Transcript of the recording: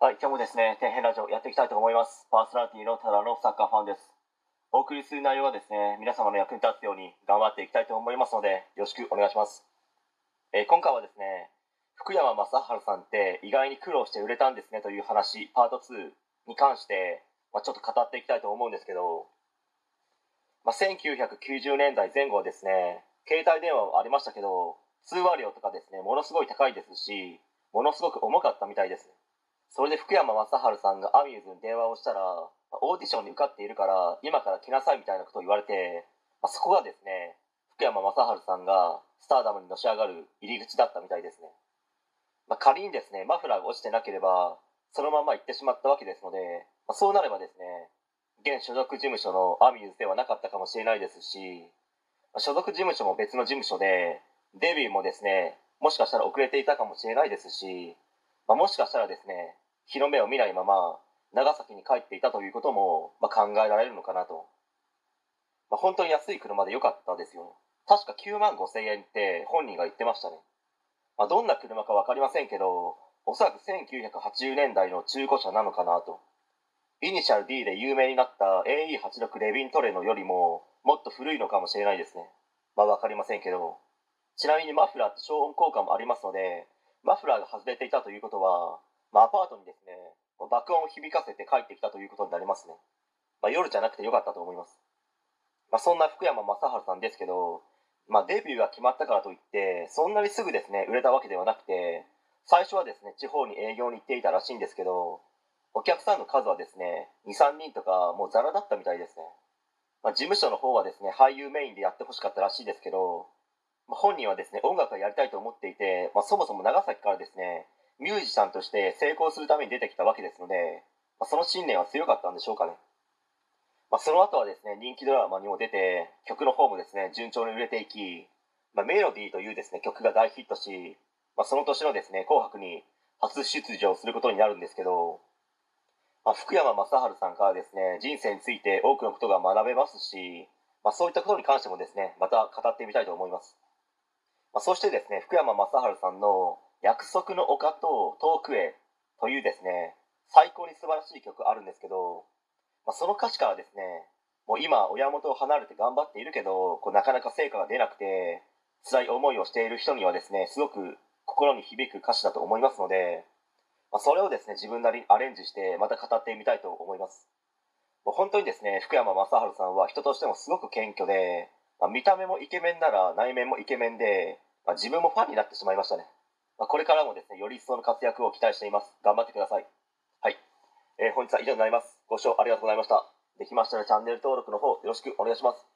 はい、今日もですね、天変ラジオやっていきたいと思います。パーソナリティのただのサッカーファンです。お送りする内容はですね、皆様の役に立つように頑張っていきたいと思いますので、よろしくお願いします。えー今回はですね、福山雅治さんって意外に苦労して売れたんですねという話、パート2に関して、まあ、ちょっと語っていきたいと思うんですけど、まあ、1990年代前後はですね、携帯電話はありましたけど、通話料とかですね、ものすごい高いですし、ものすごく重かったみたいです。それで福山雅治さんがアミューズに電話をしたら、オーディションに受かっているから、今から来なさいみたいなことを言われて、まあ、そこがですね、福山雅治さんがスターダムにのし上がる入り口だったみたいですね。まあ、仮にですね、マフラーが落ちてなければ、そのまま行ってしまったわけですので、まあ、そうなればですね、現所属事務所のアミューズではなかったかもしれないですし、まあ所属事務所も別の事務所で、デビューもですね、もしかしたら遅れていたかもしれないですし、まあ、もしかしたらですね、日の目を見ないまま長崎に帰っていたということも、まあ、考えられるのかなと。まあ、本当に安い車で良かったですよ。確か9万5千円って本人が言ってましたね。まあ、どんな車か分かりませんけど、おそらく1980年代の中古車なのかなと。イニシャル D で有名になった AE86 レビントレノよりももっと古いのかもしれないですね。まあ分かりませんけど。ちなみにマフラーって消音効果もありますので、マフラーが外れていたということは、まあ、アパートにですね、爆音を響かせて帰ってきたということになりますね。まあ、夜じゃなくてよかったと思います。まあ、そんな福山雅治さんですけど、まあ、デビューが決まったからといって、そんなにすぐですね、売れたわけではなくて、最初はですね、地方に営業に行っていたらしいんですけど、お客さんの数はですね、2、3人とかもうザラだったみたいですね。まあ、事務所の方はですね、俳優メインでやってほしかったらしいですけど、本人はですね、音楽をやりたいと思っていて、まあ、そもそも長崎からですね、ミュージシャンとして成功するために出てきたわけですので、まあ、その信念は強かったんでしょうかね。まあ、その後はですね、人気ドラマにも出て、曲の方もですね、順調に売れていき、まあ、メロディーというですね、曲が大ヒットし、まあ、その年のですね、紅白に初出場することになるんですけど、まあ、福山雅治さんからですね、人生について多くのことが学べますし、まあ、そういったことに関してもですね、また語ってみたいと思います。まあ、そしてですね、福山雅治さんの約束の丘と遠くへというですね、最高に素晴らしい曲あるんですけど、まあ、その歌詞からですね、もう今親元を離れて頑張っているけど、こうなかなか成果が出なくて、辛い思いをしている人にはですね、すごく心に響く歌詞だと思いますので、まあ、それをですね、自分なりにアレンジしてまた語ってみたいと思います。もう本当にですね、福山雅治さんは人としてもすごく謙虚で、まあ、見た目もイケメンなら内面もイケメンで、まあ、自分もファンになってしまいましたね。まあ、これからもですね、より一層の活躍を期待しています。頑張ってください。はい。えー本日は以上になります。ご視聴ありがとうございました。できましたらチャンネル登録の方よろしくお願いします。